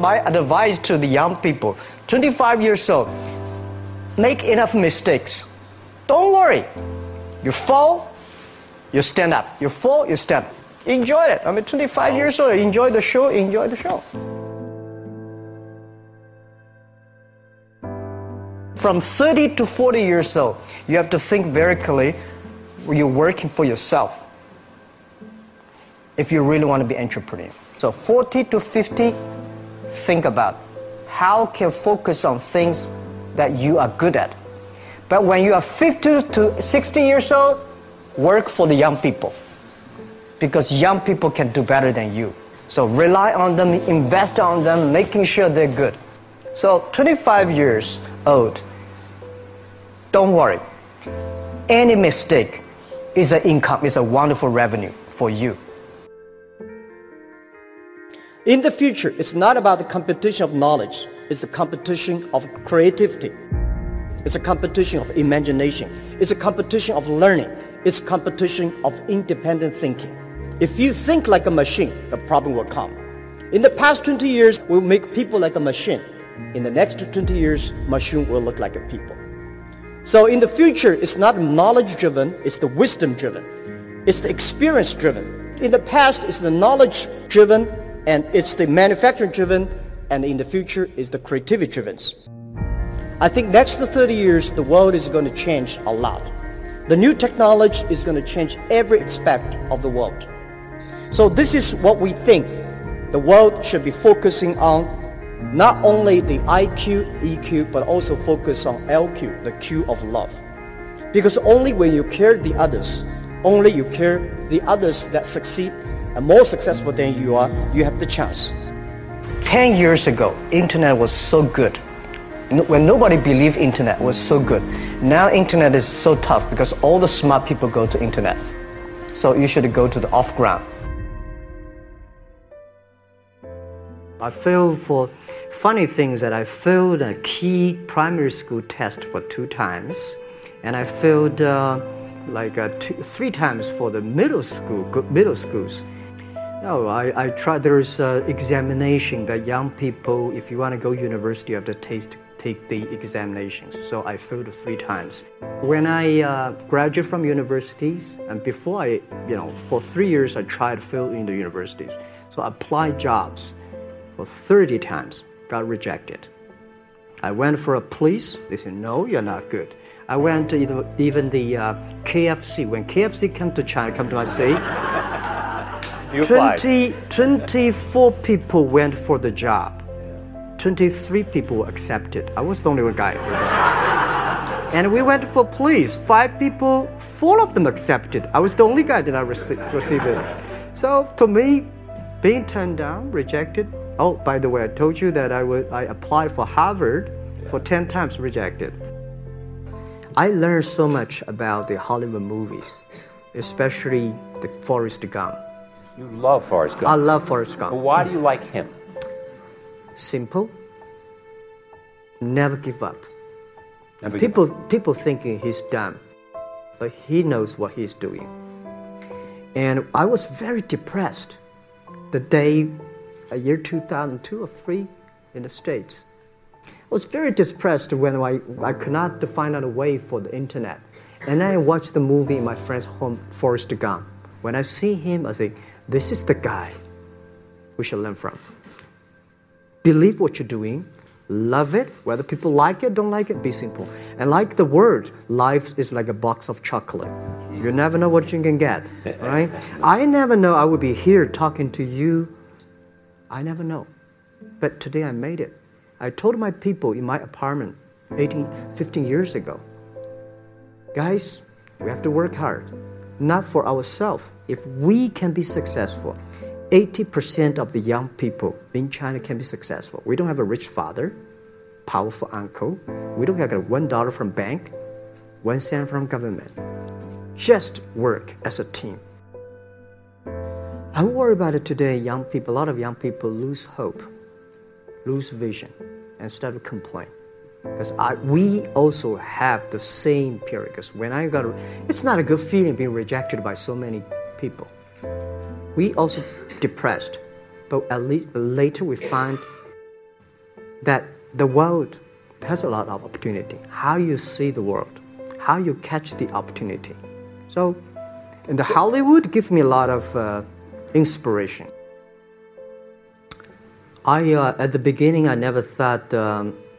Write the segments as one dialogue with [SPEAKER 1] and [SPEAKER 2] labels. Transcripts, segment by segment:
[SPEAKER 1] My advice to the young people 25 years old make enough mistakes. Don't worry. You fall you stand up. You fall you stand up. Enjoy it. I mean 25 years old enjoy the show enjoy the show. From 30 to 40 years old you have to think very clearly. You're working for yourself if you really want to be entrepreneur. So 40 to 50 think about how can focus on things that you are good at. But when you are 50 to 60 years old, work for the young people. Because young people can do better than you. So rely on them, invest on them, making sure they're good. So 25 years old, don't worry. Any mistake is an income, is a wonderful revenue for you.
[SPEAKER 2] In the future, it's not about the competition of knowledge, it's the competition of creativity. It's a competition of imagination. It's a competition of learning. It's competition of independent thinking. If you think like a machine, the problem will come. In the past 20 years, we'll make people like a machine. In the next 20 years, machine will look like a people. So in the future, it's not knowledge driven, it's the wisdom driven. It's the experience driven. In the past, it's the knowledge driven, and it's the manufacturing driven, and in the future is the creativity driven. I think next to 30 years, the world is going to change a lot. The new technology is going to change every aspect of the world. So this is what we think the world should be focusing on not only the IQ, EQ, but also focus on LQ, the Q of love. Because only when you care the others, only you care the others that succeed and more successful than you are, you have the chance.
[SPEAKER 1] 10 years ago, internet was so good. When nobody believed internet was so good. Now internet is so tough because all the smart people go to internet. So you should go to the off ground.
[SPEAKER 2] I failed for funny things that I failed a key primary school test for two times, and I failed uh, like uh, two, three times for the middle school middle schools. No, I, I tried. There's uh, examination that young people, if you want to go university, you have to taste, take the examinations. So I failed three times. When I uh, graduated from universities, and before I, you know, for three years I tried fill in the universities. So I applied jobs for 30 times, got rejected. I went for a police. They said, no, you're not good. I went to even the uh, KFC. When KFC came to China, come to my city.
[SPEAKER 3] You
[SPEAKER 2] 20, 24 people went for the job. 23 people accepted. I was the only one guy. and we went for police. Five people, four of them accepted. I was the only guy that I rece- received it. So to me, being turned down, rejected. Oh, by the way, I told you that I would I applied for Harvard for 10 times rejected. I learned so much about the Hollywood movies, especially the Forrest Gump.
[SPEAKER 3] You love Forrest Gump.
[SPEAKER 2] I love Forrest Gump.
[SPEAKER 3] Why do you like him?
[SPEAKER 2] simple, never give up.
[SPEAKER 3] Never give
[SPEAKER 2] people, people thinking he's dumb, but he knows what he's doing. And I was very depressed the day, a year 2002 or 3 in the States. I was very depressed when I, I could not find out a way for the internet. And I watched the movie in my friend's home, Forrest Gump. When I see him, I think, this is the guy we should learn from. Believe what you're doing, love it, whether people like it, don't like it, be simple. And like the word, life is like a box of chocolate. You never know what you can get, right? I never know I would be here talking to you. I never know. But today I made it. I told my people in my apartment 18, 15 years ago, guys, we have to work hard, not for ourselves. If we can be successful, 80% of the young people in China can be successful. We don't have a rich father, powerful uncle. We don't have a one dollar from bank, one cent from government. Just work as a team. I worry about it today. Young people, a lot of young people lose hope lose vision and start to complain. Because we also have the same period. Because when I got, it's not a good feeling being rejected by so many people. We also depressed, but at least later we find that the world has a lot of opportunity. How you see the world, how you catch the opportunity. So, in the Hollywood gives me a lot of uh, inspiration. I uh, at the beginning I never thought um,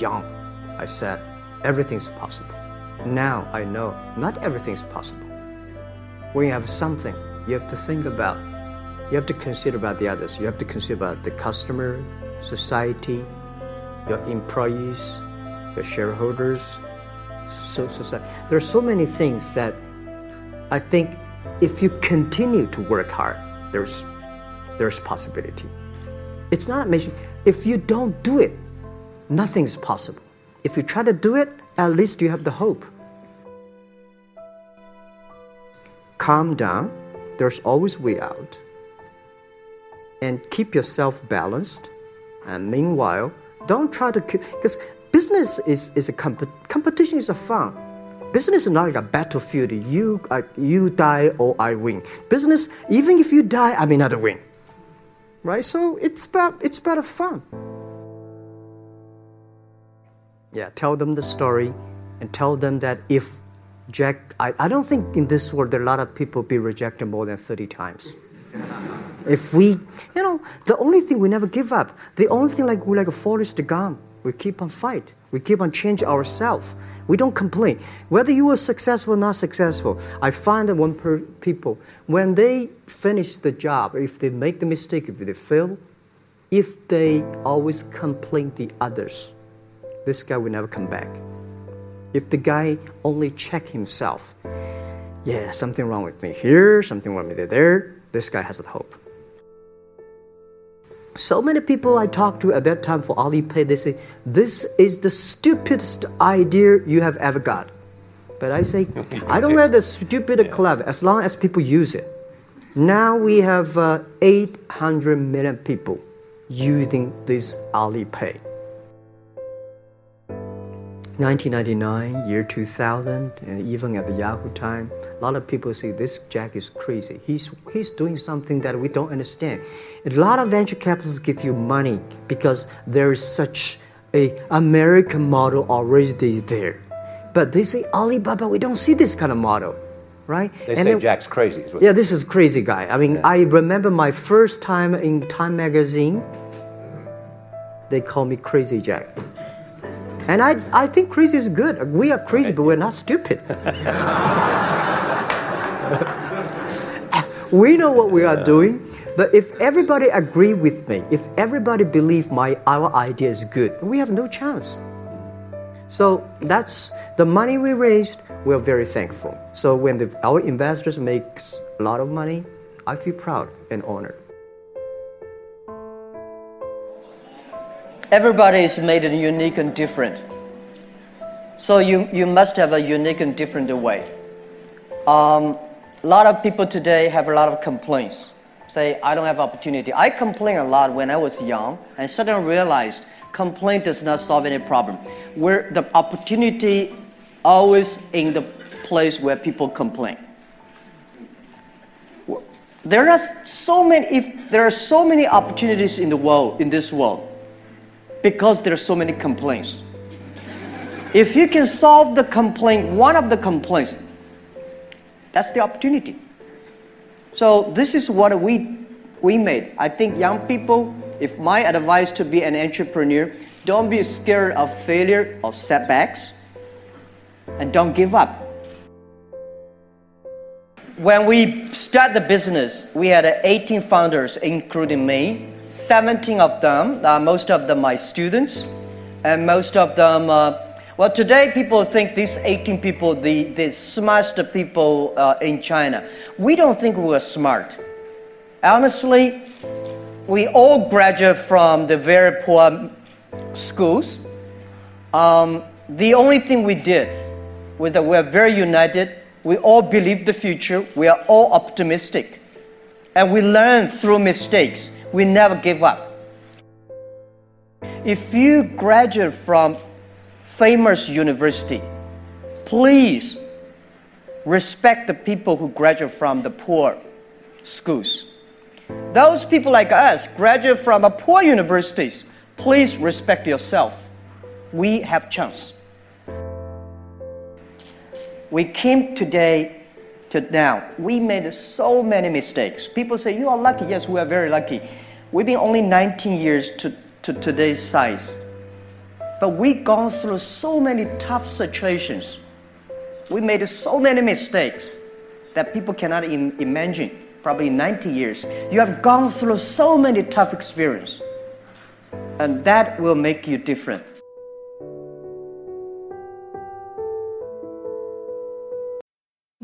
[SPEAKER 2] Young, I said everything's possible. Now I know not everything's possible. When you have something, you have to think about. You have to consider about the others. You have to consider about the customer, society, your employees, your shareholders, so society. There are so many things that I think if you continue to work hard, there's there's possibility. It's not amazing. If you don't do it, nothing's possible. If you try to do it, at least you have the hope. Calm down. There's always way out. And keep yourself balanced. And meanwhile, don't try to because business is, is a comp- competition is a fun. Business is not like a battlefield. You uh, you die or I win. Business, even if you die, I may not win. Right? So it's about it's about fun. Yeah, tell them the story and tell them that if Jack, I, I don't think in this world there are a lot of people be rejected more than 30 times. If we, you know, the only thing we never give up, the only thing like we like a Forrest Gump, we keep on fight. We keep on change ourselves. We don't complain. Whether you are successful or not successful, I find that when per people, when they finish the job, if they make the mistake, if they fail, if they always complain the others, this guy will never come back. If the guy only check himself, yeah, something wrong with me here, something wrong with me there, this guy has a hope. So many people I talked to at that time for Alipay, they say, this is the stupidest idea you have ever got. But I say, I don't wear the stupid yeah. clever as long as people use it. Now we have uh, 800 million people using this Alipay. 1999, year 2000, and uh, even at the Yahoo time, a lot of people say this Jack is crazy. He's, he's doing something that we don't understand. A lot of venture capitalists give you money because there is such a American model already there. But they say Alibaba, we don't see this kind of model, right?
[SPEAKER 3] They and say then, Jack's crazy.
[SPEAKER 2] yeah, this is crazy guy. I mean, yeah. I remember my first time in Time magazine. They call me Crazy Jack. And I, I think crazy is good. We are crazy, but we're not stupid. we know what we are doing. But if everybody agree with me, if everybody believe my our idea is good, we have no chance. So that's the money we raised. We're very thankful. So when the, our investors makes a lot of money, I feel proud and honored.
[SPEAKER 1] Everybody is made unique and different. So you, you must have a unique and different way. Um, a lot of people today have a lot of complaints. Say, I don't have opportunity. I complain a lot when I was young and suddenly realized complaint does not solve any problem. Where the opportunity always in the place where people complain. There are so many, if there are so many opportunities in the world, in this world, because there are so many complaints. If you can solve the complaint, one of the complaints, that's the opportunity. So this is what we we made. I think young people, if my advice to be an entrepreneur, don't be scared of failure or setbacks and don't give up. When we start the business, we had 18 founders, including me. 17 of them, uh, most of them my students, and most of them, uh, well, today people think these 18 people, the, the smartest people uh, in China. We don't think we're smart. Honestly, we all graduate from the very poor schools. Um, the only thing we did was that we are very united. We all believe the future. We are all optimistic. And we learn through mistakes we never give up. If you graduate from famous university, please respect the people who graduate from the poor schools. Those people like us graduate from a poor universities, please respect yourself. We have chance. We came today to now, we made so many mistakes. People say, You are lucky. Yes, we are very lucky. We've been only 19 years to, to today's size. But we've gone through so many tough situations. We made so many mistakes that people cannot Im- imagine. Probably 90 years. You have gone through so many tough experiences. And that will make you different.